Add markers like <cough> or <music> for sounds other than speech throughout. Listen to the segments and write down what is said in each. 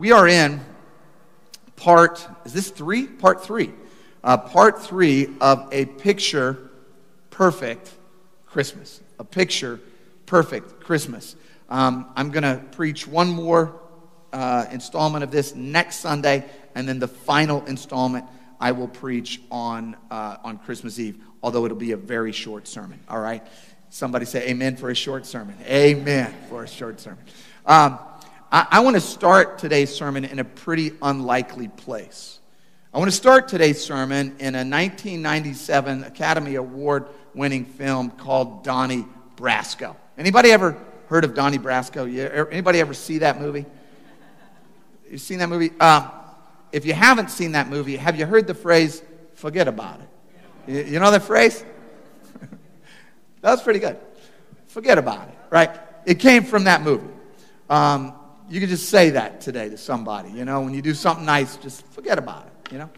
we are in part, is this three? Part three. Uh, part three of a picture perfect Christmas. A picture perfect Christmas. Um, I'm going to preach one more uh, installment of this next Sunday, and then the final installment I will preach on, uh, on Christmas Eve, although it'll be a very short sermon, all right? Somebody say amen for a short sermon. Amen for a short sermon. Um, I, I want to start today's sermon in a pretty unlikely place. I want to start today's sermon in a 1997 Academy Award winning film called Donnie Brasco. Anybody ever heard of Donnie Brasco? Anybody ever see that movie? You've seen that movie? Uh, if you haven't seen that movie, have you heard the phrase, forget about it? You, know that phrase? <laughs> that was pretty good. Forget about it, right? It came from that movie. Um, you can just say that today to somebody, you know, when you do something nice, just forget about it, you know?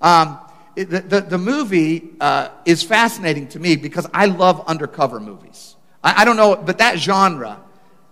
Um, it, the, the, the, movie uh, is fascinating to me because I love undercover movies. I, I don't know, but that genre,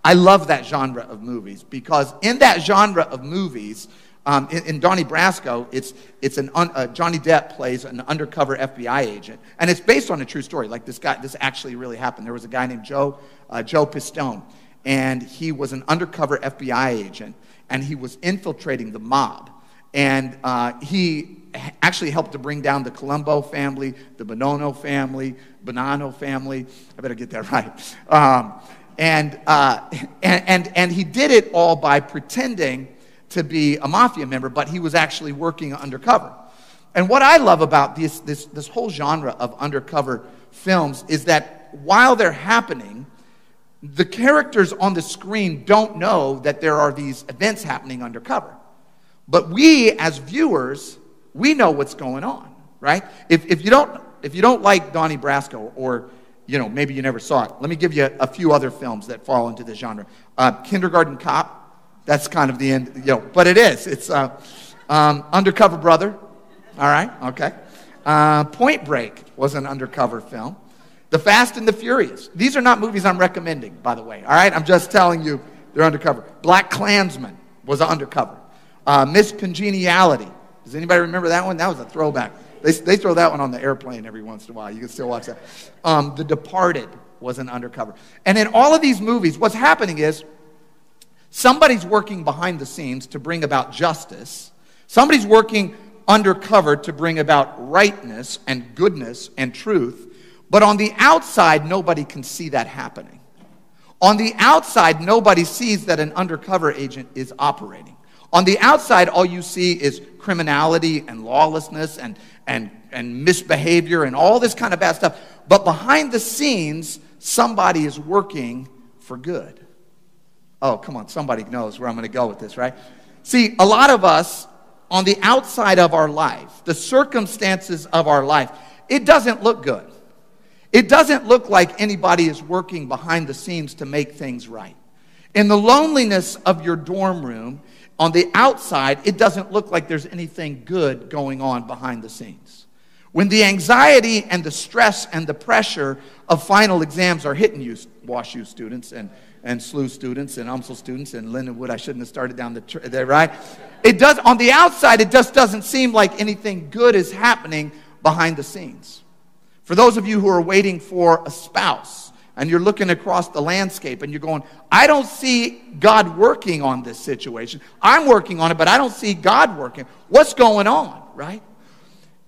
I love that genre of movies because in that genre of movies, um, in, in, Donnie Brasco, it's, it's an un, uh, Johnny Depp plays an undercover FBI agent, and it's based on a true story. Like this guy, this actually really happened. There was a guy named Joe uh, Joe Pistone, and he was an undercover FBI agent, and he was infiltrating the mob, and uh, he actually helped to bring down the Colombo family, the Bonono family, Bonanno family. I better get that <laughs> right. Um, and, uh, <laughs> and, and, and he did it all by pretending to be a mafia member, but he was actually working undercover. And what I love about this, this, this whole genre of undercover films is that while they're happening, the characters on the screen don't know that there are these events happening undercover. But we, as viewers, we know what's going on, right? If, if, you, don't, if you don't like Donnie Brasco, or you know, maybe you never saw it, let me give you a, few other films that fall into this genre. Uh, Kindergarten Cop, that's kind of the end, you know, but it is. It's uh, um, Undercover Brother. All right, okay. Uh, Point Break was an undercover film. The Fast and the Furious. These are not movies I'm recommending, by the way. All right, I'm just telling you they're undercover. Black Klansman was undercover. Uh, Miss Congeniality. Does anybody remember that one? That was a throwback. They, they throw that one on the airplane every once in a while. You can still watch that. Um, the Departed was an undercover. And in all of these movies, what's happening is Somebody's working behind the scenes to bring about justice. Somebody's working undercover to bring about rightness and goodness and truth. But on the outside, nobody can see that happening. On the outside, nobody sees that an undercover agent is operating. On the outside, all you see is criminality and lawlessness and, and, and misbehavior and all this kind of bad stuff. But behind the scenes, somebody is working for good. Oh, come on, somebody knows where I'm going to go with this, right? See, a lot of us on the outside of our life, the circumstances of our life, it doesn't look good. It doesn't look like anybody is working behind the scenes to make things right. In the loneliness of your dorm room, on the outside, it doesn't look like there's anything good going on behind the scenes. When the anxiety and the stress and the pressure of final exams are hitting you, WashU students, and and SLU students and UMSL students and Lindenwood. I shouldn't have started down the tr- there, right? It does on the outside. It just doesn't seem like anything good is happening behind the scenes. For those of you who are waiting for a spouse and you're looking across the landscape and you're going, I don't see God working on this situation. I'm working on it, but I don't see God working. What's going on, right?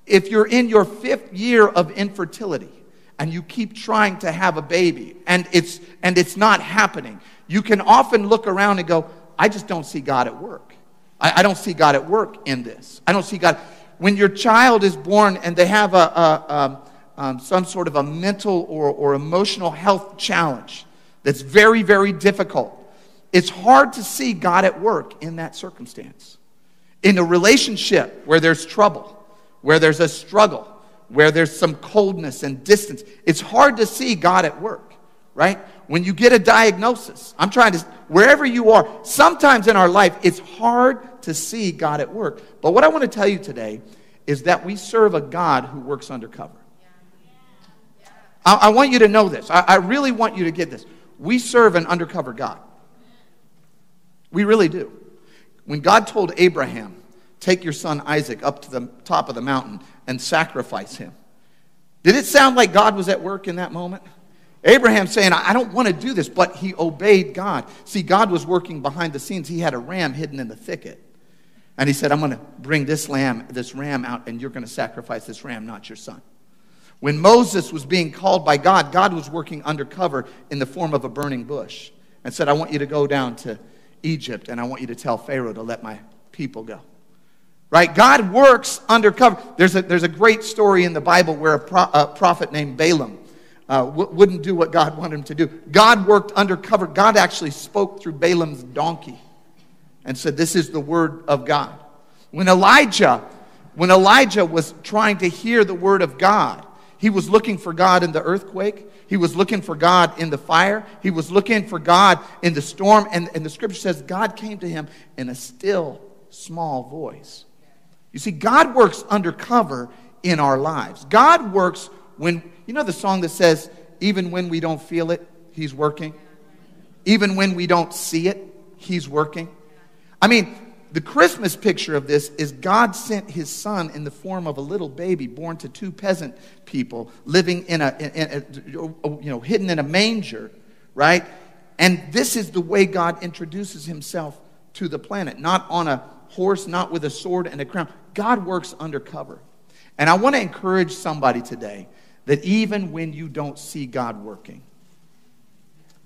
If you're in your fifth year of infertility, and you keep trying to have a baby and it's and it's not happening you can often look around and go i just don't see god at work i, I don't see god at work in this i don't see god when your child is born and they have a, a, a um, some sort of a mental or, or emotional health challenge that's very very difficult it's hard to see god at work in that circumstance in a relationship where there's trouble where there's a struggle where there's some coldness and distance, it's hard to see God at work, right? When you get a diagnosis, I'm trying to, wherever you are, sometimes in our life, it's hard to see God at work. But what I want to tell you today is that we serve a God who works undercover. I, I want you to know this. I, I really want you to get this. We serve an undercover God. We really do. When God told Abraham, Take your son Isaac up to the top of the mountain and sacrifice him, did it sound like God was at work in that moment? Abraham saying, I don't want to do this, but he obeyed God. See, God was working behind the scenes. He had a ram hidden in the thicket. And he said, I'm going to bring this lamb, this ram out, and you're going to sacrifice this ram, not your son. When Moses was being called by God, God was working undercover in the form of a burning bush and said, I want you to go down to Egypt and I want you to tell Pharaoh to let my people go. Right? God works undercover. There's a, there's a great story in the Bible where a, pro, a prophet named Balaam uh, w- wouldn't do what God wanted him to do. God worked undercover. God actually spoke through Balaam's donkey and said, This is the word of God. When Elijah, when Elijah was trying to hear the word of God, he was looking for God in the earthquake. He was looking for God in the fire. He was looking for God in the storm. And, and the scripture says God came to him in a still, small voice. You see, God works undercover in our lives. God works when, you know, the song that says, even when we don't feel it, He's working? Even when we don't see it, He's working? I mean, the Christmas picture of this is God sent his son in the form of a little baby born to two peasant people living in a, in a, you know, hidden in a manger, right? And this is the way God introduces himself to the planet, not on a horse, not with a sword and a crown. God works undercover. And I want to encourage somebody today that even when you don't see God working,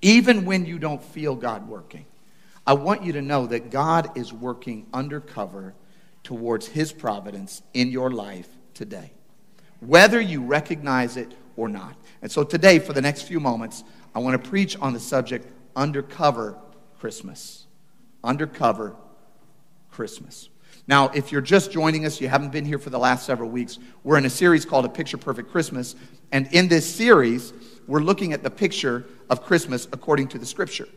even when you don't feel God working, I want you to know that God is working undercover towards His providence in your life today, whether you recognize it or not. And so today, for the next few moments, I want to preach on the subject undercover Christmas. Undercover Christmas. Now, if you're just joining us, you haven't been here for the last several weeks, we're in a series called A Picture Perfect Christmas. And in this series, we're looking at the picture of Christmas according to the scripture.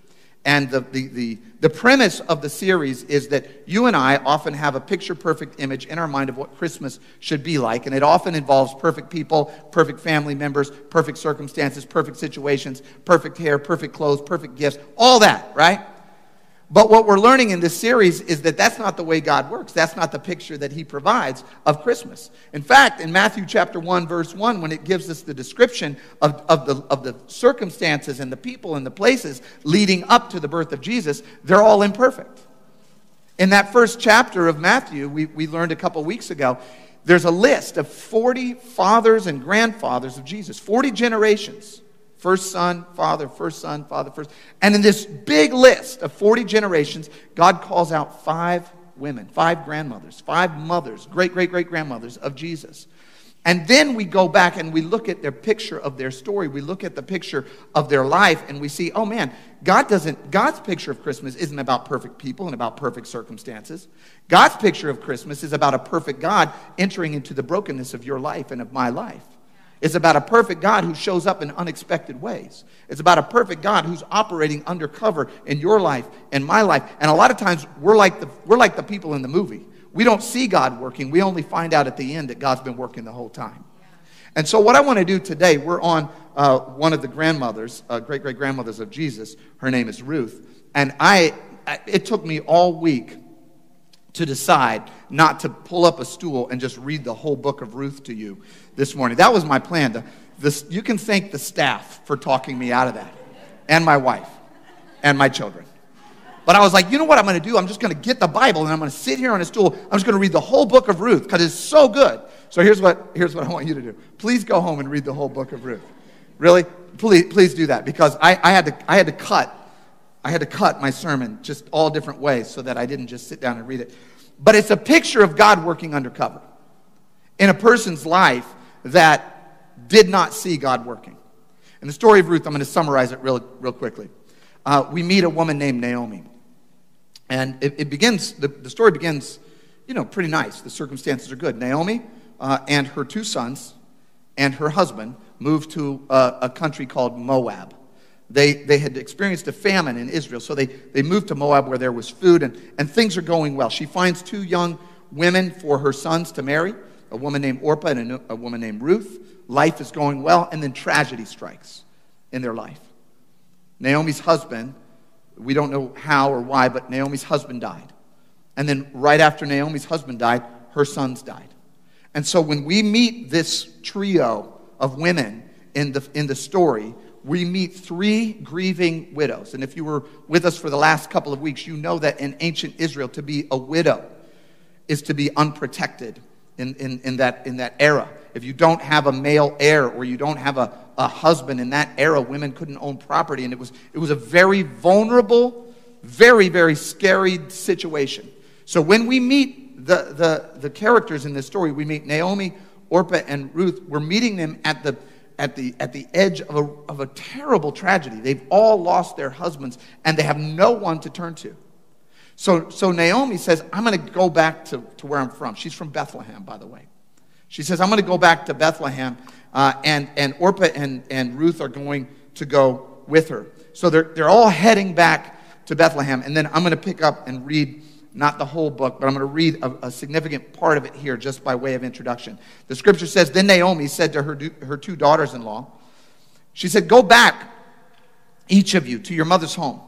And the, the, the, the, premise of the series is that you and I often have a picture perfect image in our mind of what Christmas should be like. And it often involves perfect people, perfect family members, perfect circumstances, perfect situations, perfect hair, perfect clothes, perfect gifts, all that, right? But what we're learning in this series is that that's not the way God works. That's not the picture that He provides of Christmas. In fact, in Matthew chapter 1, verse 1, when it gives us the description of, of, the, of the circumstances and the people and the places leading up to the birth of Jesus, they're all imperfect. In that first chapter of Matthew, we, we learned a couple weeks ago, there's a list of 40 fathers and grandfathers of Jesus, 40 generations. First son, father, first son, father, first. And in this big list of 40 generations, God calls out five women, five grandmothers, five mothers, great, great, great grandmothers of Jesus. And then we go back and we look at their picture of their story. We look at the picture of their life and we see, oh man, God doesn't, God's picture of Christmas isn't about perfect people and about perfect circumstances. God's picture of Christmas is about a perfect God entering into the brokenness of your life and of my life. It's about a perfect God who shows up in unexpected ways. It's about a perfect God who's operating undercover in your life and my life. And a lot of times we're like the, we're like the people in the movie. We don't see God working. We only find out at the end that God's been working the whole time. And so, what I want to do today, we're on uh, one of the grandmothers, uh, great great grandmothers of Jesus. Her name is Ruth. And I, it took me all week to decide not to pull up a stool and just read the whole book of Ruth to you this morning. That was my plan. The, this, you can thank the staff for talking me out of that, and my wife, and my children. But I was like, you know what I'm going to do? I'm just going to get the Bible and I'm going to sit here on a stool. I'm just going to read the whole book of Ruth because it's so good. So here's what, here's what I want you to do. Please go home and read the whole book of Ruth. Really? Please, please do that because I, I, had to, I had to cut. I had to cut my sermon just all different ways so that I didn't just sit down and read it. But it's a picture of God working undercover in a person's life that did not see God working. In the story of Ruth, I'm going to summarize it real, real quickly. Uh, we meet a woman named Naomi. And it, it begins, the, the, story begins, you know, pretty nice. The circumstances are good. Naomi uh, and her two sons and her husband moved to uh, a country called Moab. They, they had experienced a famine in Israel, so they, they moved to Moab where there was food, and, and things are going well. She finds two young women for her sons to marry a woman named Orpah and a, a woman named Ruth. Life is going well, and then tragedy strikes in their life. Naomi's husband, we don't know how or why, but Naomi's husband died. And then right after Naomi's husband died, her sons died. And so when we meet this trio of women in the, in the story, we meet three grieving widows. And if you were with us for the last couple of weeks, you know that in ancient Israel, to be a widow is to be unprotected in, in, in, that, in that era. If you don't have a male heir or you don't have a, a husband in that era, women couldn't own property. And it was, it was a very vulnerable, very, very scary situation. So when we meet the, the, the characters in this story, we meet Naomi, Orpah, and Ruth. We're meeting them at the, at the, at the edge of a, of a terrible tragedy. They've all lost their husbands, and they have no one to turn to. So, so Naomi says, I'm going to go back to, to where I'm from. She's from Bethlehem, by the way. She says, I'm going to go back to Bethlehem, uh, and, and Orpah and, and Ruth are going to go with her. So they're, they're all heading back to Bethlehem. And then I'm going to pick up and read not the whole book, but I'm going to read a, a, significant part of it here just by way of introduction. The scripture says Then Naomi said to her, her two daughters in law, She said, Go back, each of you, to your mother's home.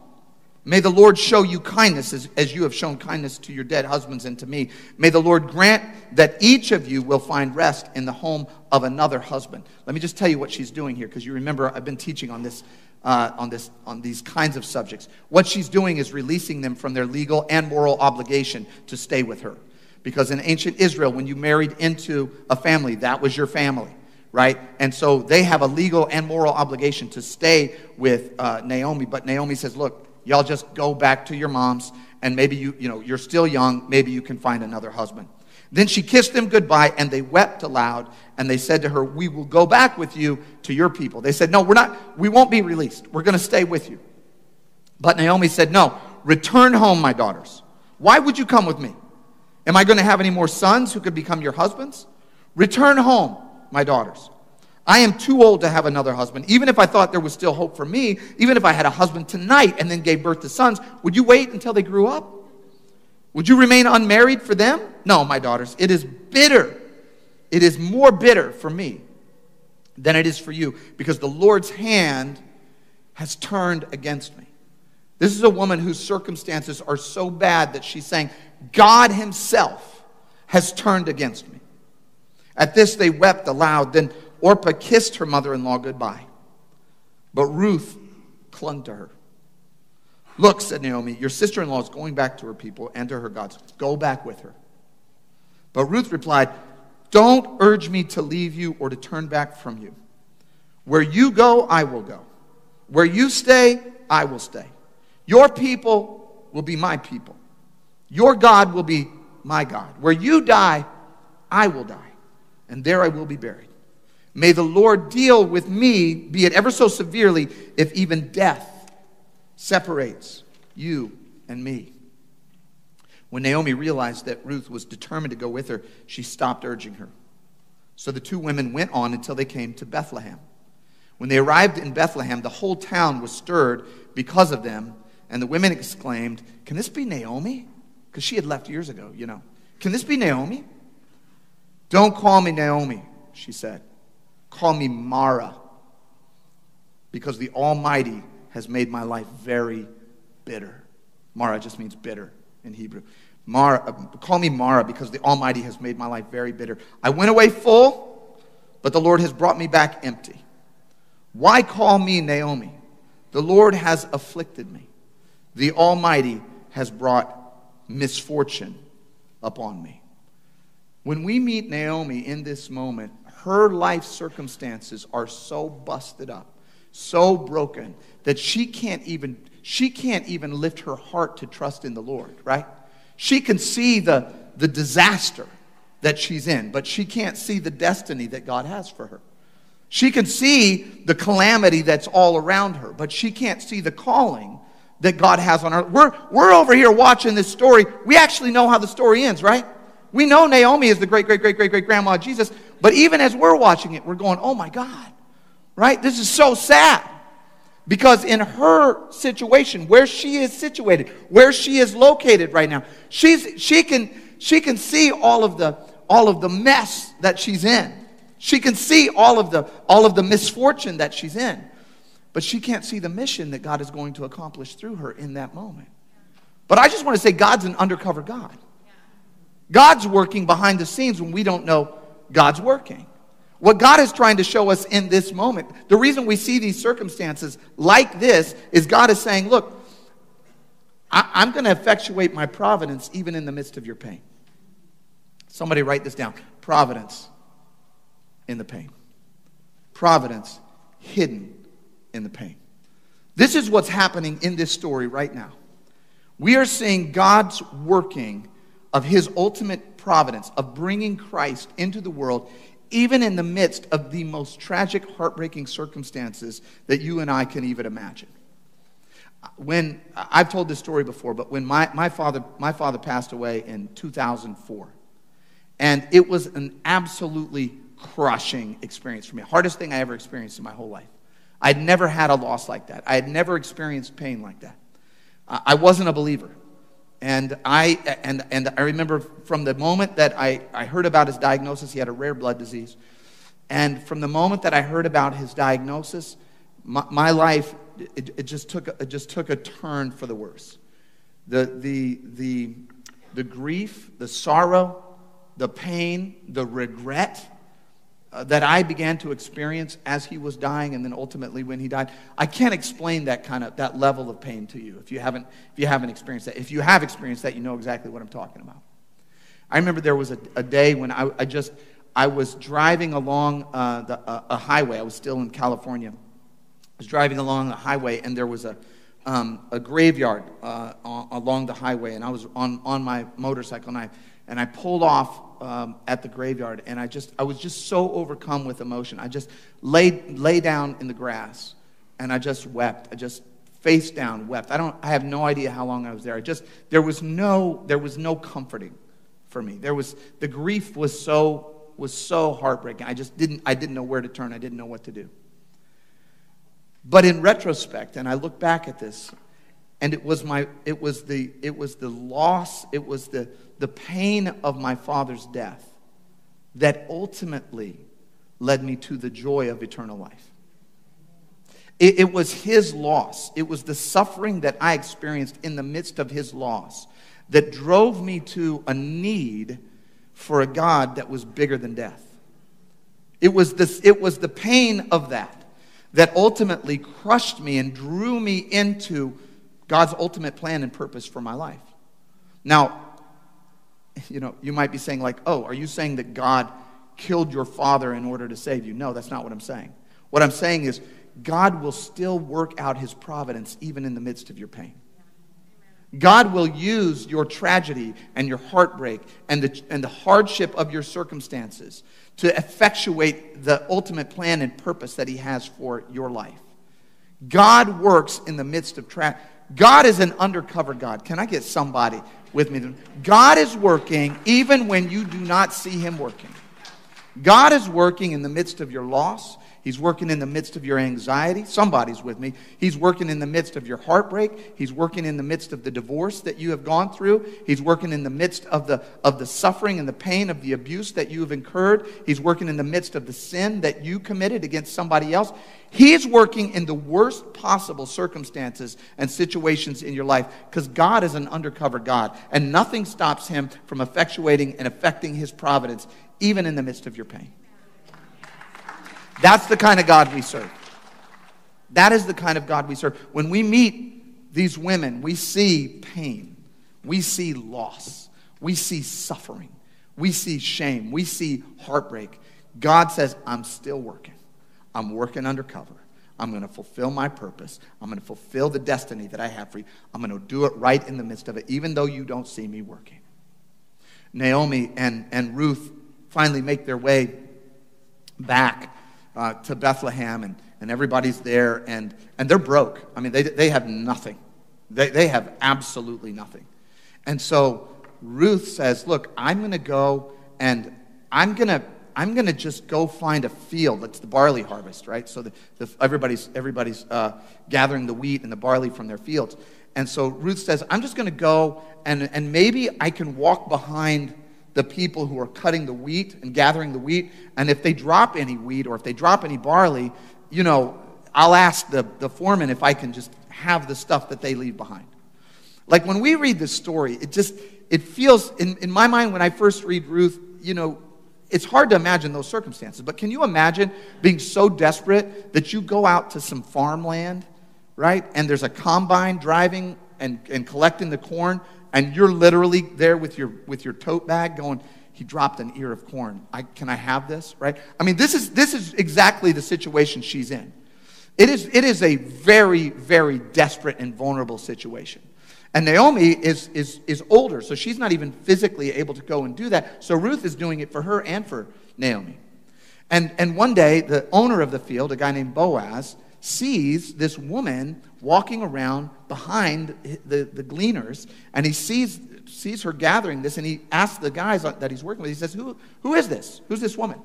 May the Lord show you kindness as, as you have shown kindness to your dead husbands and to me. May the Lord grant that each of you will find rest in the home of another husband. Let me just tell you what she's doing here, because you remember I've been teaching on this, uh, on this, on these kinds of subjects. What she's doing is releasing them from their legal and moral obligation to stay with her. Because in ancient Israel, when you married into a family, that was your family right? And so they have a legal and moral obligation to stay with uh, Naomi. But Naomi says, Look, y'all just go back to your moms and maybe you, you know, you're still young, maybe you can find another husband. Then she kissed them goodbye and they wept aloud and they said to her, We will go back with you to your people. They said, No, we're not, we won't be released. We're going to stay with you. But Naomi said, No, return home, my daughters. Why would you come with me? Am I going to have any more sons who could become your husbands? Return home, my daughters. I am too old to have another husband. Even if I thought there was still hope for me, even if I had a husband tonight and then gave birth to sons, would you wait until they grew up? Would you remain unmarried for them? No, my daughters. It is bitter. It is more bitter for me than it is for you because the Lord's hand has turned against me. This is a woman whose circumstances are so bad that she's saying, God Himself has turned against me. At this, they wept aloud. Then Orpah kissed her mother in law goodbye, but Ruth clung to her. Look, said Naomi, your sister in law is going back to her people and to her gods. Go back with her. But Ruth replied, Don't urge me to leave you or to turn back from you. Where you go, I will go. Where you stay, I will stay. Your people will be my people. Your God will be my God. Where you die, I will die, and there I will be buried. May the Lord deal with me, be it ever so severely, if even death separates you and me. When Naomi realized that Ruth was determined to go with her, she stopped urging her. So the two women went on until they came to Bethlehem. When they arrived in Bethlehem, the whole town was stirred because of them, and the women exclaimed, Can this be Naomi? Because she had left years ago, you know. Can this be Naomi? Don't call me Naomi, she said. Call me Mara, because the Almighty has made my life very bitter. Mara just means bitter in Hebrew. Mara, uh, call me Mara, because the Almighty has made my life very bitter. I went away full, but the Lord has brought me back empty. Why call me Naomi? The Lord has afflicted me. The Almighty has brought misfortune upon me. When we meet Naomi in this moment, her life circumstances are so busted up, so broken that she can't even she can't even lift her heart to trust in the Lord, right? She can see the the disaster that she's in, but she can't see the destiny that God has for her. She can see the calamity that's all around her, but she can't see the calling that God has on her. We're, we're over here watching this story. We actually know how the story ends, right? We know Naomi is the great, great, great, great, great grandma of Jesus, but even as we're watching it, we're going, oh my God, right? This is so sad. Because in her situation, where she is situated, where she is located right now, she's, she, can, she can see all of, the, all of the mess that she's in. She can see all of, the, all of the misfortune that she's in. But she can't see the mission that God is going to accomplish through her in that moment. But I just want to say God's an undercover God. God's working behind the scenes when we don't know God's working. What God is trying to show us in this moment, the reason we see these circumstances like this is God is saying, Look, I, am going to effectuate my providence even in the midst of your pain. Somebody write this down providence in the pain. Providence hidden in the pain. This is what's happening in this story right now. We are seeing God's working of his ultimate providence, of bringing Christ into the world, even in the midst of the most tragic, heartbreaking circumstances that you and I can even imagine when I've told this story before, but when my, my, father, my father passed away in 2004, and it was an absolutely crushing experience for me. Hardest thing I ever experienced in my whole life. I'd never had a loss like that. I had never experienced pain like that. I wasn't a believer. And I, and, and I remember from the moment that I, I heard about his diagnosis, he had a rare blood disease. And from the moment that I heard about his diagnosis, my, my life it, it, just took, it just took a turn for the worse. The, the, the, the grief, the sorrow, the pain, the regret uh, that I began to experience as he was dying and then ultimately when he died. I can't explain that kind of that level of pain to you if you haven't if you haven't experienced that. If you have experienced that, you know exactly what I'm talking about. I remember there was a, a day when I, I, just I was driving along uh, the, uh, a highway. I was still in California I was driving along the highway and there was a, um, a graveyard uh, along the highway, and I was on, on my motorcycle, and I, and I pulled off um, at the graveyard, and I just I was just so overcome with emotion. I just laid lay down in the grass, and I just wept. I just face down wept. I don't I have no idea how long I was there. I just there was no there was no comforting for me. There was the grief was so was so heartbreaking. I just didn't I didn't know where to turn. I didn't know what to do. But in retrospect, and I look back at this, and it was my it was the it was the loss, it was the the pain of my father's death that ultimately led me to the joy of eternal life. It, it was his loss. It was the suffering that I experienced in the midst of his loss that drove me to a need for a God that was bigger than death. It was, this, it was the pain of that that ultimately crushed me and drew me into God's ultimate plan and purpose for my life. Now, you know, you might be saying, like, oh, are you saying that God killed your father in order to save you? No, that's not what I'm saying. What I'm saying is, God will still work out his providence even in the midst of your pain. God will use your tragedy and your heartbreak and the, and the hardship of your circumstances to effectuate the ultimate plan and purpose that He has for your life. God works in the midst of tragedy. God is an undercover God. Can I get somebody with me? God is working even when you do not see Him working. God is working in the midst of your loss. He's working in the midst of your anxiety. Somebody's with me. He's working in the midst of your heartbreak. He's working in the midst of the divorce that you have gone through. He's working in the midst of the, of the suffering and the pain of the abuse that you have incurred. He's working in the midst of the sin that you committed against somebody else. He's working in the worst possible circumstances and situations in your life because God is an undercover God, and nothing stops him from effectuating and affecting his providence, even in the midst of your pain. That's the kind of God we serve. That is the kind of God we serve. When we meet these women, we see pain, we see loss, we see suffering, we see shame, we see heartbreak. God says, I'm still working. I'm working undercover. I'm going to fulfill my purpose. I'm going to fulfill the destiny that I have for you. I'm going to do it right in the midst of it, even though you don't see me working. Naomi and, and Ruth finally make their way back uh, to Bethlehem, and, and everybody's there, and, and they're broke. I mean, they, they have nothing. They, they have absolutely nothing. And so Ruth says, Look, I'm going to go and I'm going to. I'm going to just go find a field. That's the barley harvest, right? So the, the, everybody's, everybody's uh, gathering the wheat and the barley from their fields. And so Ruth says, I'm just going to go and, and maybe I can walk behind the people who are cutting the wheat and gathering the wheat. And if they drop any wheat or if they drop any barley, you know, I'll ask the, the foreman if I can just have the stuff that they leave behind. Like when we read this story, it just, it feels, in, in my mind, when I first read Ruth, you know, it's hard to imagine those circumstances. But can you imagine being so desperate that you go out to some farmland, right? And there's a combine driving and, and collecting the corn, and you're literally there with your, with your tote bag going, he dropped an ear of corn. I, can I have this? Right? I mean, this is, this is exactly the situation she's in. It is, it is a very, very desperate and vulnerable situation. And Naomi is, is, is older, so she's not even physically able to go and do that. So Ruth is doing it for her and for Naomi. And, and one day, the owner of the field, a guy named Boaz, sees this woman walking around behind the, the gleaners, and he sees, sees her gathering this, and he asks the guys that he's working with, he says, Who, who is this? Who's this woman?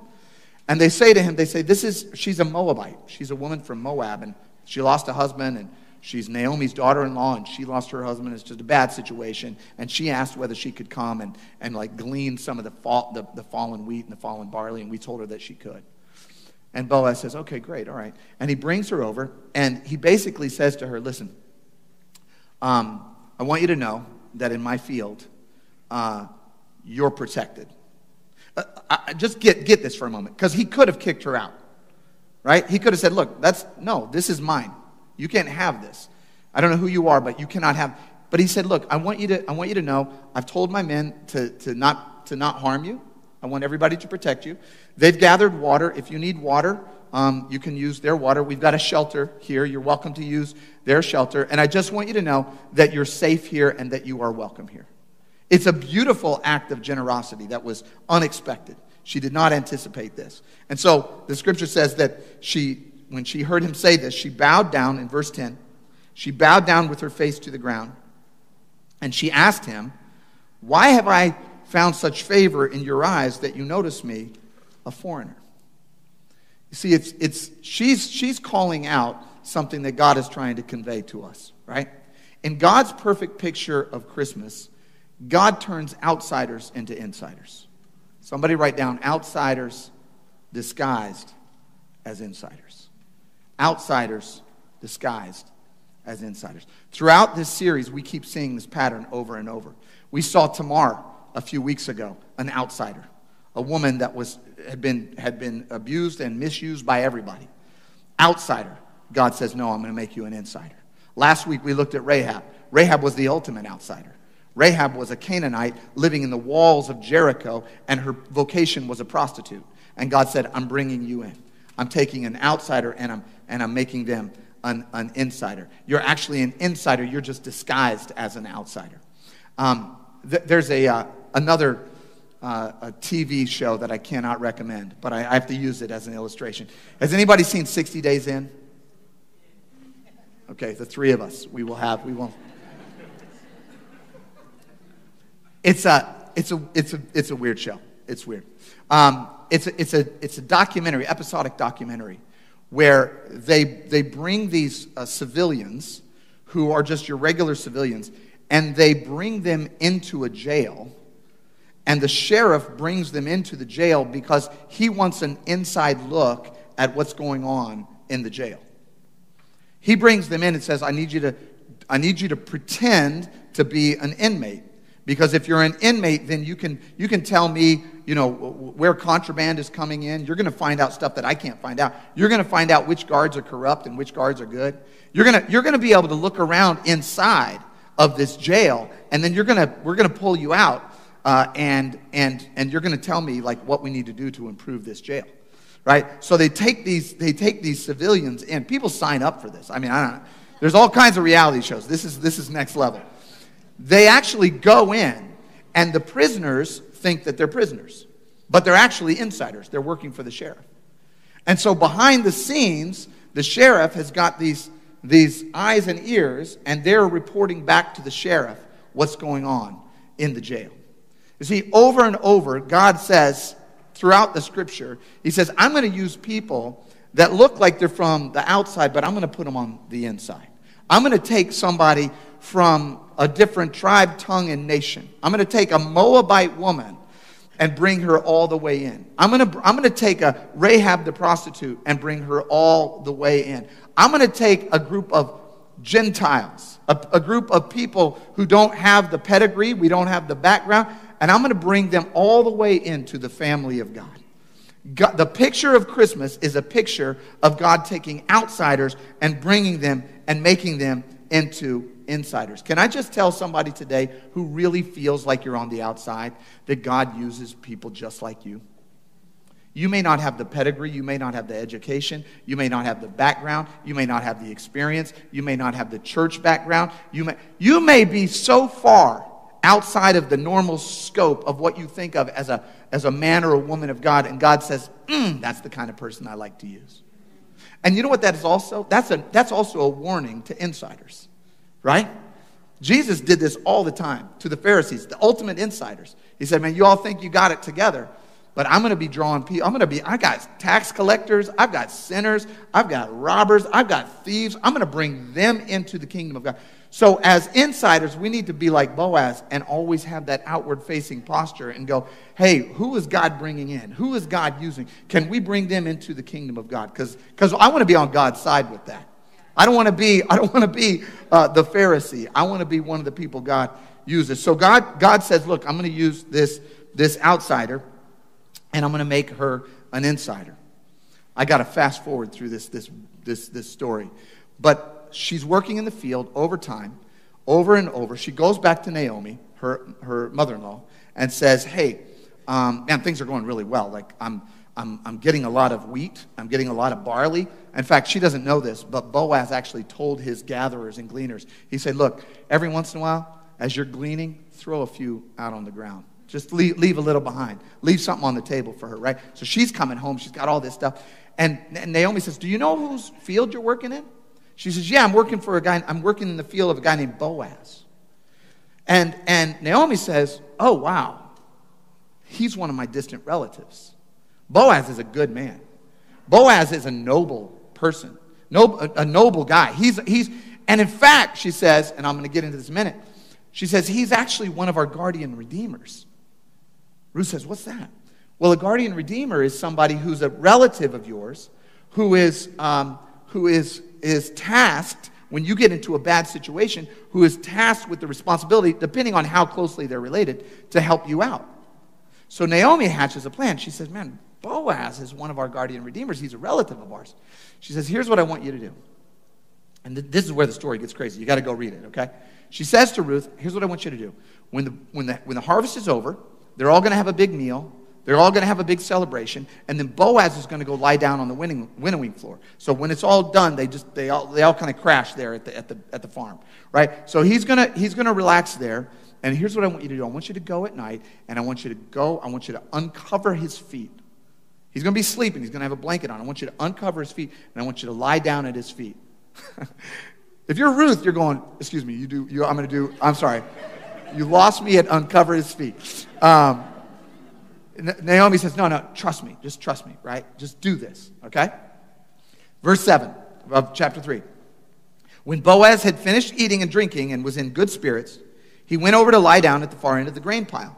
And they say to him, they say, This is, she's a Moabite. She's a woman from Moab, and she lost a husband, and she's Naomi's daughter in law, and she lost her husband. It's just a bad situation. And she asked whether she could come and, and like glean some of the, fall, the, the fallen wheat and the fallen barley, and we told her that she could. And Boaz says, Okay, great, all right. And he brings her over, and he basically says to her, Listen, um, I want you to know that in my field, uh, you're protected. Uh, I, just get, get this for a moment, because he could have kicked her out, right? He could have said, Look, that's, no, this is mine. You can't have this. I don't know who you are, but you cannot have. But he said, Look, I want you to, I want you to know, I've told my men to, to, not, to not harm you. I want everybody to protect you. They've gathered water. If you need water, um, you can use their water. We've got a shelter here. You're welcome to use their shelter. And I just want you to know that you're safe here and that you are welcome here. It's a beautiful act of generosity that was unexpected. She did not anticipate this. And so the scripture says that she, when she heard him say this, she bowed down in verse 10. She bowed down with her face to the ground. And she asked him, Why have I found such favor in your eyes that you notice me a foreigner. You see, it's, it's, she's, she's calling out something that God is trying to convey to us, right? In God's perfect picture of Christmas, God turns outsiders into insiders. Somebody write down outsiders disguised as insiders. Outsiders disguised as insiders. Throughout this series, we keep seeing this pattern over and over. We saw Tamar a few weeks ago, an outsider, a woman that was, had, been, had been abused and misused by everybody. Outsider. God says, No, I'm going to make you an insider. Last week we looked at Rahab. Rahab was the ultimate outsider. Rahab was a Canaanite living in the walls of Jericho, and her vocation was a prostitute. And God said, I'm bringing you in. I'm taking an outsider and I'm, and I'm making them an, an insider. You're actually an insider, you're just disguised as an outsider. Um, th- there's a, uh, another uh, a TV show that I cannot recommend, but I, I have to use it as an illustration. Has anybody seen 60 Days In? Okay, the three of us. We will have, we won't. It's a, it's a, it's a, it's a weird show. It's weird. Um, it's, a, it's, a, it's a documentary, episodic documentary, where they, they bring these uh, civilians who are just your regular civilians and they bring them into a jail and the sheriff brings them into the jail because he wants an inside look at what's going on in the jail. He brings them in and says, I need you to, I need you to pretend to be an inmate. Because if you're an inmate, then you can, you can tell me, you know, where contraband is coming in. You're going to find out stuff that I can't find out. You're going to find out which guards are corrupt and which guards are good. You're going to, you're going to be able to look around inside of this jail, and then you're going to, we're going to pull you out uh, and, and, and you're going to tell me like what we need to do to improve this jail right? So they take these they take these civilians in. People sign up for this. I mean i don't know. There's all kinds of reality shows. This is this is next level. They actually go in and the prisoners think that they're prisoners but they're actually insiders. They're working for the sheriff. And so behind the scenes the sheriff has got these these eyes and ears and they're reporting back to the sheriff what's going on in the jail you see, over and over, God says throughout the scripture, He says, I'm going to use people that look like they're from the outside, but I'm going to put them on the inside. I'm going to take somebody from a different tribe, tongue, and nation. I'm going to take a Moabite woman and bring her all the way in. I'm going to, I'm going to take a Rahab the prostitute and bring her all the way in. I'm going to take a group of Gentiles, a, a group of people who don't have the pedigree, we don't have the background, and I'm going to bring them all the way into the family of God. God. The picture of Christmas is a picture of God taking outsiders and bringing them and making them into insiders. Can I just tell somebody today who really feels like you're on the outside that God uses people just like you? You may not have the pedigree, you may not have the education, you may not have the background, you may not have the experience, you may not have the church background. You may, you may be so far outside of the normal scope of what you think of as a, as a man or a woman of God, and God says, mm, that's the kind of person I like to use. And you know what that is also? That's, a, that's also a warning to insiders, right? Jesus did this all the time to the Pharisees, the ultimate insiders. He said, Man, you all think you got it together but I'm going to be drawing people. I'm going to be, I got tax collectors, I've got sinners, I've got robbers, I've got thieves. I'm going to bring them into the kingdom of God. So, as insiders, we need to be like Boaz and always have that outward facing posture and go, hey, who is God bringing in? Who is God using? Can we bring them into the kingdom of God? Because I want to be on God's side with that. I don't want to be, I don't want to be uh, the Pharisee. I want to be one of the people God uses. So God, God says, look, I'm going to use this, this outsider and I'm going to make her an insider. I got to fast forward through this, this, this, this story. But she's working in the field over time, over and over. She goes back to Naomi, her, her mother in law, and says, Hey, um, man, things are going really well. Like, I'm, I'm, I'm getting a lot of wheat, I'm getting a lot of barley. In fact, she doesn't know this, but Boaz actually told his gatherers and gleaners, he said, Look, every once in a while, as you're gleaning, throw a few out on the ground. Just leave, leave a little behind. Leave something on the table for her, right? So she's coming home. She's got all this stuff. And, and Naomi says, Do you know whose field you're working in? She says, Yeah, I'm working for a guy, I'm working in the field of a guy named Boaz. And, and Naomi says, Oh, wow. He's one of my distant relatives. Boaz is a good man. Boaz is a noble person, noble, a, a noble guy. He's, he's, and in fact, she says, and I'm going to get into this in a minute, she says, He's actually one of our guardian redeemers. Ruth says, What's that? Well, a guardian redeemer is somebody who's a relative of yours who is, um, who is, is tasked, when you get into a bad situation, who is tasked with the responsibility, depending on how closely they're related, to help you out. So Naomi hatches a plan. She says, Man, Boaz is one of our guardian redeemers. He's a relative of ours. She says, Here's what I want you to do. And th- this is where the story gets crazy. You got to go read it, okay? She says to Ruth, Here's what I want you to do. When the, when the, when the harvest is over, they're all going to have a big meal. They're all going to have a big celebration, and then Boaz is going to go lie down on the winning, winnowing floor. So when it's all done, they just they all they all kind of crash there at the at the at the farm, right? So he's gonna he's gonna relax there. And here's what I want you to do: I want you to go at night, and I want you to go. I want you to uncover his feet. He's going to be sleeping. He's going to have a blanket on. I want you to uncover his feet, and I want you to lie down at his feet. <laughs> if you're Ruth, you're going. Excuse me. You do. You, I'm going to do. I'm sorry. You lost me at uncover his feet. Um, Naomi says, No, no, trust me. Just trust me, right? Just do this, okay? Verse 7 of chapter 3. When Boaz had finished eating and drinking and was in good spirits, he went over to lie down at the far end of the grain pile.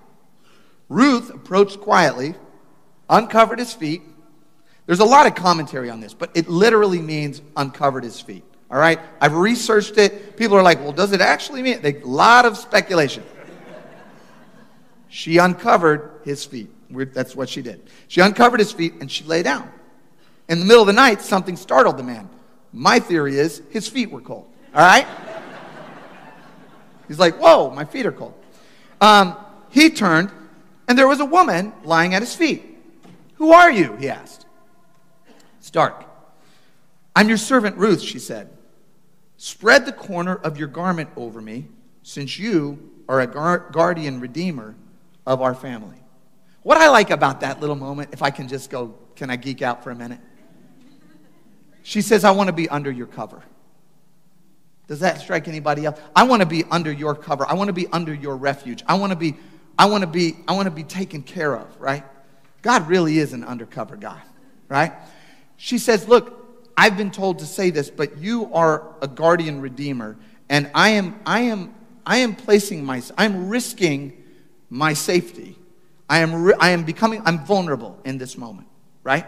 Ruth approached quietly, uncovered his feet. There's a lot of commentary on this, but it literally means uncovered his feet. All right? I've researched it. People are like, well, does it actually mean? A lot of speculation. she uncovered his feet. That's what she did. She uncovered his feet and she lay down. In the middle of the night, something startled the man. My theory is his feet were cold. All right? He's like, whoa, my feet are cold. Um, he turned and there was a woman lying at his feet. Who are you? He asked. It's dark. I'm your servant Ruth, she said. Spread the corner of your garment over me, since you are a guardian redeemer of our family. What I like about that little moment, if I can just go, can I geek out for a minute? She says, I want to be under your cover. Does that strike anybody else? I want to be under your cover. I want to be under your refuge. I want to be, I want to be, I want to be taken care of, right? God really is an undercover God, right? She says, Look, I've been told to say this, but you are a guardian redeemer, and I am, I am, I am placing my, I'm risking my safety. I am, I am becoming, I'm vulnerable in this moment, right?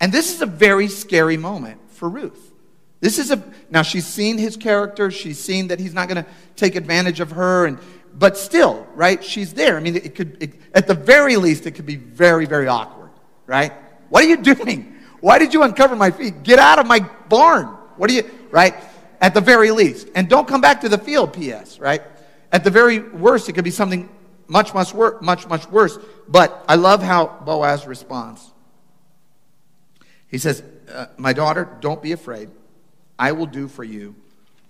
And this is a very scary moment for Ruth This is a now she's seen his character, she's seen that he's not going to take advantage of her and but still, right? She's there. I mean, it could it, at the very least it could be very very awkward, right? What are you <laughs> doing? Why did you uncover my feet? Get out of my barn. What are you, right? At the very least. And don't come back to the field, P.S., right? At the very worst, it could be something much, much, wor- much, much worse. But I love how Boaz responds. He says, uh, My daughter, don't be afraid. I will do for you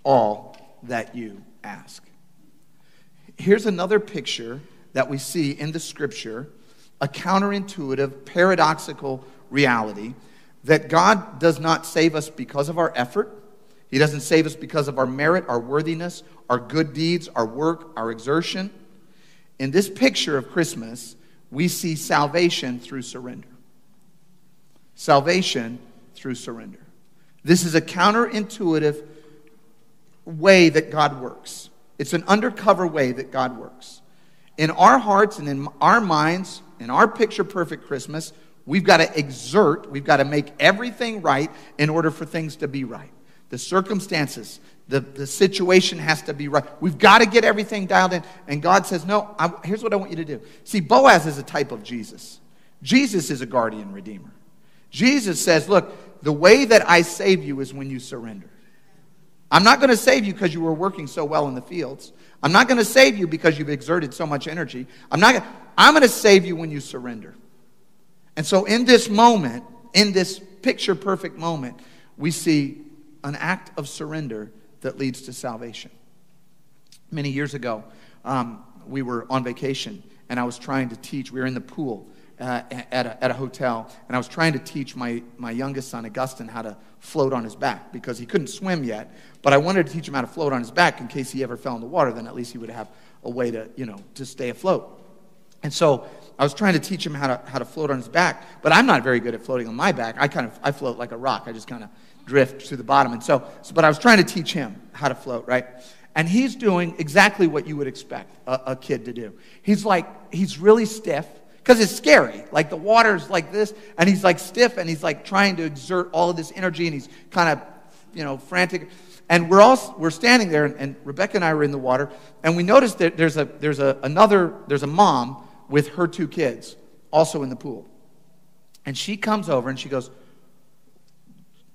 all that you ask. Here's another picture that we see in the scripture a counterintuitive, paradoxical reality that God does not save us because of our effort. He doesn't save us because of our merit, our worthiness, our good deeds, our work, our exertion. In this picture of Christmas, we see salvation through surrender. Salvation through surrender. This is a counterintuitive way that God works. It's an undercover way that God works. In our hearts and in our minds, in our picture perfect Christmas, we've got to exert, we've got to make everything right in order for things to be right. The circumstances, the, the situation has to be right. We've got to get everything dialed in. And God says, No, I, here's what I want you to do. See, Boaz is a type of Jesus. Jesus is a guardian redeemer. Jesus says, Look, the way that I save you is when you surrender. I'm not going to save you because you were working so well in the fields. I'm not going to save you because you've exerted so much energy. I'm not. I'm going to save you when you surrender. And so, in this moment, in this picture perfect moment, we see an act of surrender that leads to salvation. Many years ago, um, we were on vacation and I was trying to teach. We were in the pool uh, at, a, at a hotel, and I was trying to teach my, my youngest son, Augustine, how to float on his back because he couldn't swim yet. But I wanted to teach him how to float on his back in case he ever fell in the water, then at least he would have a way to, you know, to stay afloat. And so I was trying to teach him how to, how to float on his back, but I'm not very good at floating on my back. I kind of, I float like a rock. I just kind of drift to the bottom. And so, so, but I was trying to teach him how to float, right? And he's doing exactly what you would expect a, a kid to do. He's like, he's really stiff because it's scary. Like the water's like this, and he's like stiff, and he's like trying to exert all of this energy, and he's kind of, you know, frantic. And we're all we're standing there, and, and Rebecca and I were in the water, and we noticed that there's a there's a another there's a mom with her two kids also in the pool. And she comes over and she goes,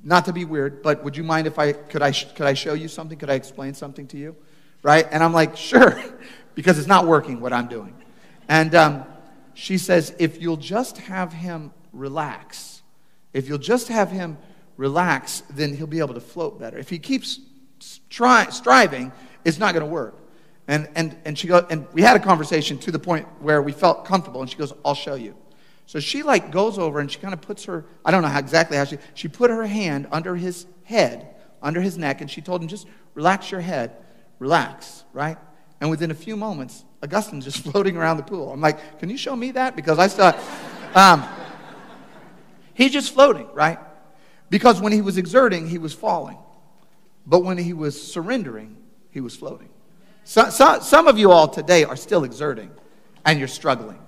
not to be weird, but would you mind if I could I could I show you something? Could I explain something to you? Right? And I'm like, sure, <laughs> because it's not working what I'm doing. And um, she says, if you'll just have him relax, if you'll just have him relax, then he'll be able to float better. If he keeps try, striving, it's not going to work. And, and, and she goes, and we had a conversation to the point where we felt comfortable, and she goes, I'll show you. So she like goes over and she kind of puts her, I don't know how exactly how she, she put her hand under his head, under his neck, and she told him, just relax your head, relax, right? And within a few moments, Augustine's just <laughs> floating around the pool. I'm like, can you show me that? Because I thought, um, he's just floating, right? Because when he was exerting, he was falling. But when he was surrendering, he was floating. So, so, some of you all today are still exerting, and you're struggling,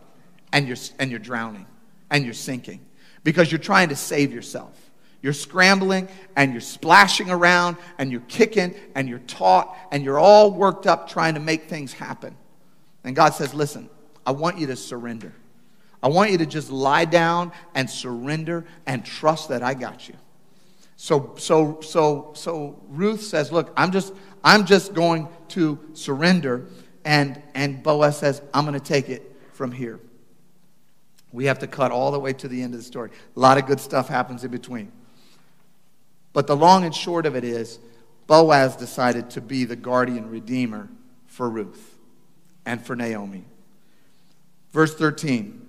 and you're, and you're drowning, and you're sinking because you're trying to save yourself. You're scrambling and you're splashing around and you're kicking and you're taut and you're all worked up trying to make things happen. And God says, Listen, I want you to surrender. I want you to just lie down and surrender and trust that I got you. So, so, so, so Ruth says, Look, I'm just, I'm just going to surrender. And, and Boaz says, I'm going to take it from here. We have to cut all the way to the end of the story. A lot of good stuff happens in between. But the long and short of it is, Boaz decided to be the guardian redeemer for Ruth and for Naomi. Verse 13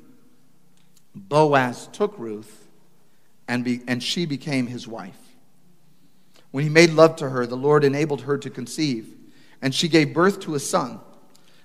Boaz took Ruth, and, be, and she became his wife. When he made love to her, the Lord enabled her to conceive, and she gave birth to a son.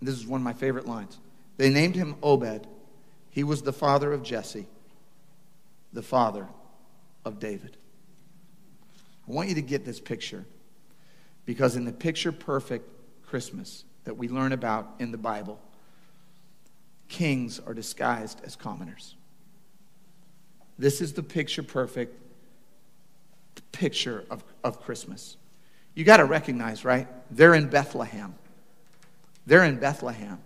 This is one of my favorite lines. They named him Obed. He was the father of Jesse, the father of David. I want you to get this picture because in the picture perfect Christmas that we learn about in the Bible, kings are disguised as commoners. This is the picture perfect picture of, of Christmas. You got to recognize, right? They're in Bethlehem. They're in Bethlehem.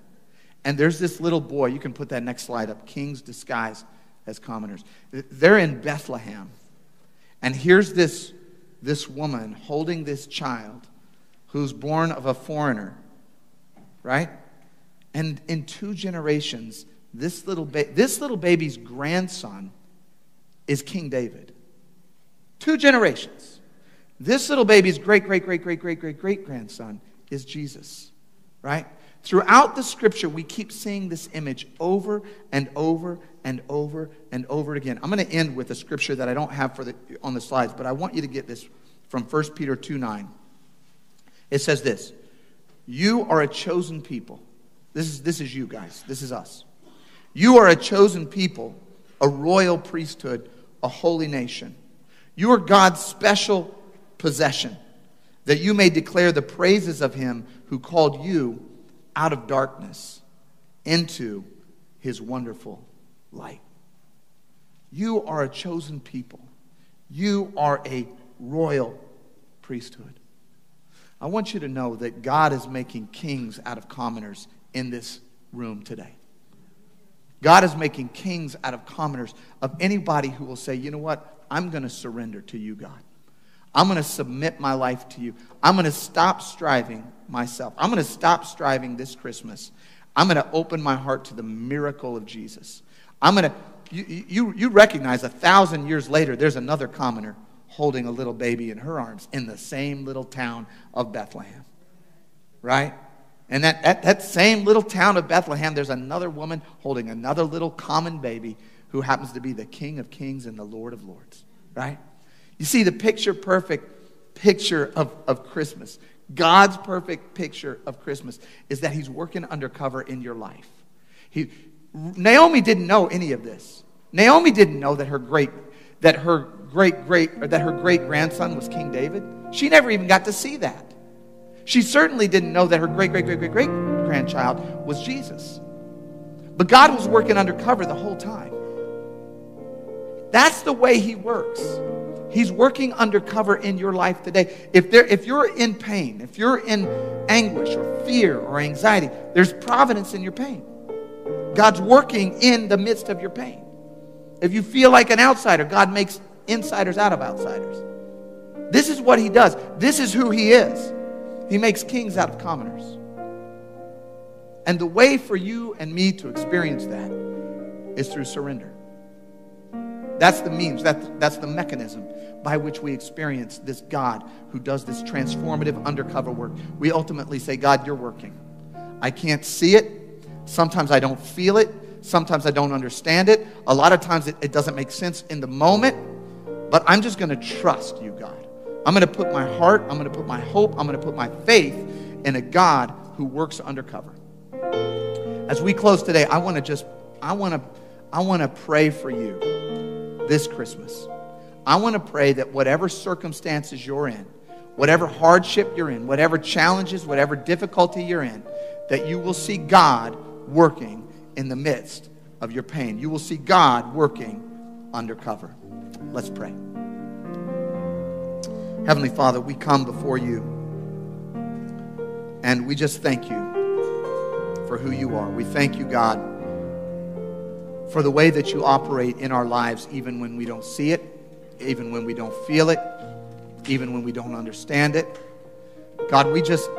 And there's this little boy. You can put that next slide up. Kings disguised as commoners. They're in Bethlehem. And here's this, this woman holding this child who's born of a foreigner, right? And in two generations, this little, ba- this little baby's grandson is King David. Two generations. This little baby's great, great, great, great, great, great, great grandson is Jesus, right? Throughout the scripture, we keep seeing this image over and over and over and over again. I'm going to end with a scripture that I don't have for the, on the slides, but I want you to get this from 1 Peter 2 9. It says this You are a chosen people. This is, this is you guys, this is us. You are a chosen people, a royal priesthood, a holy nation. You are God's special possession, that you may declare the praises of him who called you out of darkness into his wonderful light. You are a chosen people. You are a royal priesthood. I want you to know that God is making kings out of commoners in this room today. God is making kings out of commoners, of anybody who will say, you know what, I'm going to surrender to you, God. I'm going to submit my life to you. I'm going to stop striving myself. I'm going to stop striving this Christmas. I'm going to open my heart to the miracle of Jesus. I'm going to, you, you, you recognize a thousand years later, there's another commoner holding a little baby in her arms in the same little town of Bethlehem. Right? And that, at that same little town of Bethlehem, there's another woman holding another little common baby who happens to be the King of Kings and the Lord of Lords. Right? You see, the picture perfect picture of, of Christmas, God's perfect picture of Christmas, is that He's working undercover in your life. He, Naomi didn't know any of this. Naomi didn't know that her great that her great great or that her great grandson was King David. She never even got to see that. She certainly didn't know that her great great great great great grandchild was Jesus. But God was working undercover the whole time. That's the way he works. He's working undercover in your life today. If, there, if you're in pain, if you're in anguish or fear or anxiety, there's providence in your pain. God's working in the midst of your pain. If you feel like an outsider, God makes insiders out of outsiders. This is what He does, this is who He is. He makes kings out of commoners. And the way for you and me to experience that is through surrender. That's the means, that, that's the mechanism by which we experience this God who does this transformative undercover work. We ultimately say, God, you're working. I can't see it. Sometimes I don't feel it. Sometimes I don't understand it. A lot of times it, it doesn't make sense in the moment. But I'm just going to trust you, God. I'm going to put my heart, I'm going to put my hope, I'm going to put my faith in a God who works undercover. As we close today, I want to just, I want to, I want to pray for you this Christmas. I want to pray that whatever circumstances you're in, whatever hardship you're in, whatever challenges, whatever difficulty you're in, that you will see God working in the midst of your pain. You will see God working undercover. Let's pray. Heavenly Father, we come before you and we just thank you for who you are. We thank you, God for the way that you operate in our lives, even when we don't see it, even when we don't feel it, even when we don't understand it. God, we just,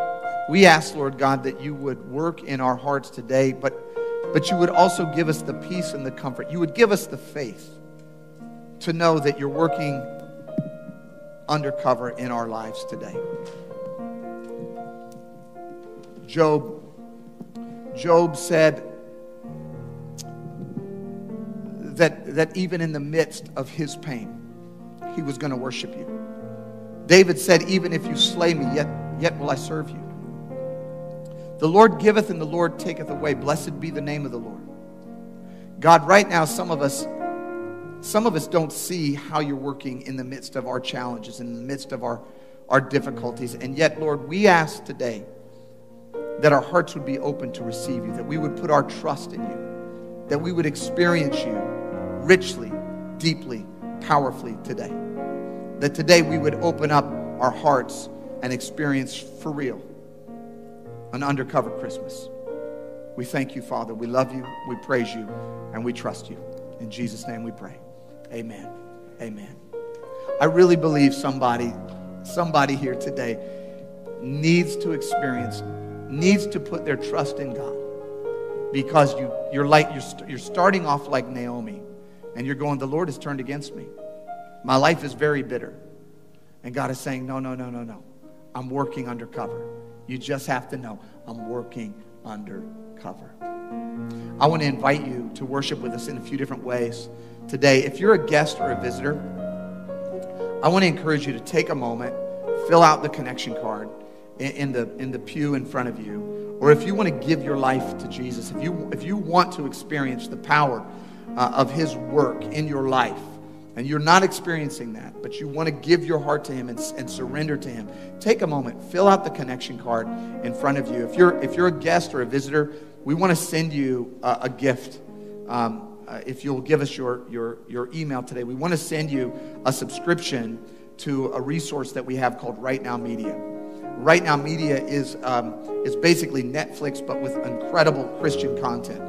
we ask, Lord God, that you would work in our hearts today, but, but you would also give us the peace and the comfort. You would give us the faith to know that you're working undercover in our lives today. Job, Job said, that, that even in the midst of his pain, he was going to worship you. David said, Even if you slay me, yet, yet will I serve you. The Lord giveth and the Lord taketh away. Blessed be the name of the Lord. God, right now, some of us, some of us don't see how you're working in the midst of our challenges, in the midst of our, our difficulties. And yet, Lord, we ask today that our hearts would be open to receive you, that we would put our trust in you, that we would experience you richly, deeply, powerfully today. That today we would open up our hearts and experience for real an undercover Christmas. We thank you, Father. We love you, we praise you, and we trust you. In Jesus' name we pray. Amen. Amen. I really believe somebody, somebody here today needs to experience, needs to put their trust in God. Because you, you're like you're, you're starting off like Naomi, and you're going, the Lord has turned against me. My life is very bitter. And God is saying, no, no, no, no, no. I'm working undercover. You just have to know I'm working undercover. I want to invite you to worship with us in a few different ways today. If you're a guest or a visitor, I want to encourage you to take a moment, fill out the connection card in the, in the pew in front of you. Or if you want to give your life to Jesus, if you, if you want to experience the power uh, of His work in your life, and you're not experiencing that, but you want to give your heart to Him and, and, surrender to Him, take a moment, fill out the connection card in front of you. If you're, if you're a guest or a visitor, we want to send you a, a gift. Um, uh, if you'll give us your, your, your email today, we want to send you a subscription to a resource that we have called Right Now Media. Right Now Media is, um, is basically Netflix, but with incredible Christian content.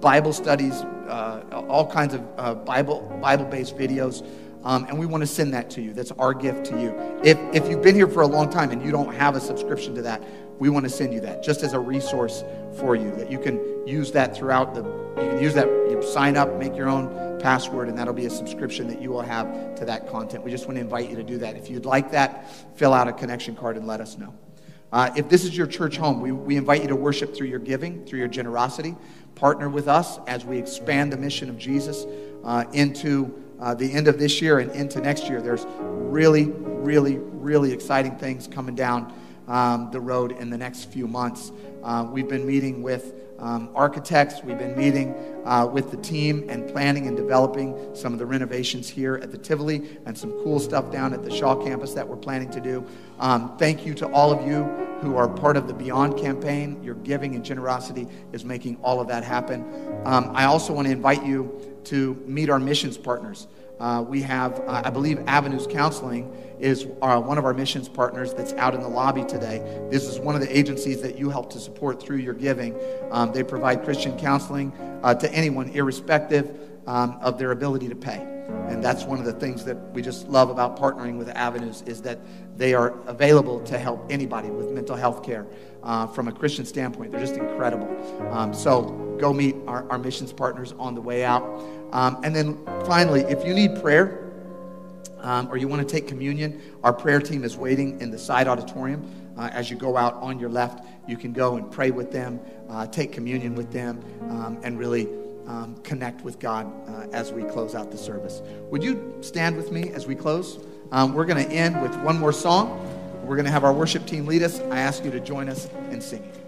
Bible studies, uh, all kinds of uh, Bible Bible based videos. Um, and we want to send that to you. That's our gift to you. If, if you've been here for a long time and you don't have a subscription to that, we want to send you that just as a resource for you that you can use that throughout the. You can use that. You sign up, make your own password, and that'll be a subscription that you will have to that content. We just want to invite you to do that. If you'd like that, fill out a connection card and let us know. Uh, if this is your church home, we, we invite you to worship through your giving, through your generosity. Partner with us as we expand the mission of Jesus uh, into uh, the end of this year and into next year. There's really, really, really exciting things coming down um, the road in the next few months. Uh, we've been meeting with um, architects. We've been meeting uh, with the team and planning and developing some of the renovations here at the Tivoli and some cool stuff down at the Shaw campus that we're planning to do. Um, thank you to all of you who are part of the Beyond campaign. Your giving and generosity is making all of that happen. Um, I also want to invite you to meet our missions partners. Uh, we have, uh, I believe, Avenues Counseling is our, uh, one of our missions partners that's out in the lobby today. This is one of the agencies that you help to support through your giving. Um, they provide Christian counseling uh, to anyone, irrespective um, of their ability to pay. And that's one of the things that we just love about partnering with Avenues is that they are available to help anybody with mental health care uh, from a Christian standpoint. They're just incredible. Um, so go meet our, our missions partners on the way out. Um, and then finally, if you need prayer um, or you want to take communion, our prayer team is waiting in the side auditorium. Uh, as you go out on your left, you can go and pray with them, uh, take communion with them, um, and really um, connect with God uh, as we close out the service. Would you stand with me as we close? Um, we're going to end with one more song. We're going to have our worship team lead us. I ask you to join us in singing.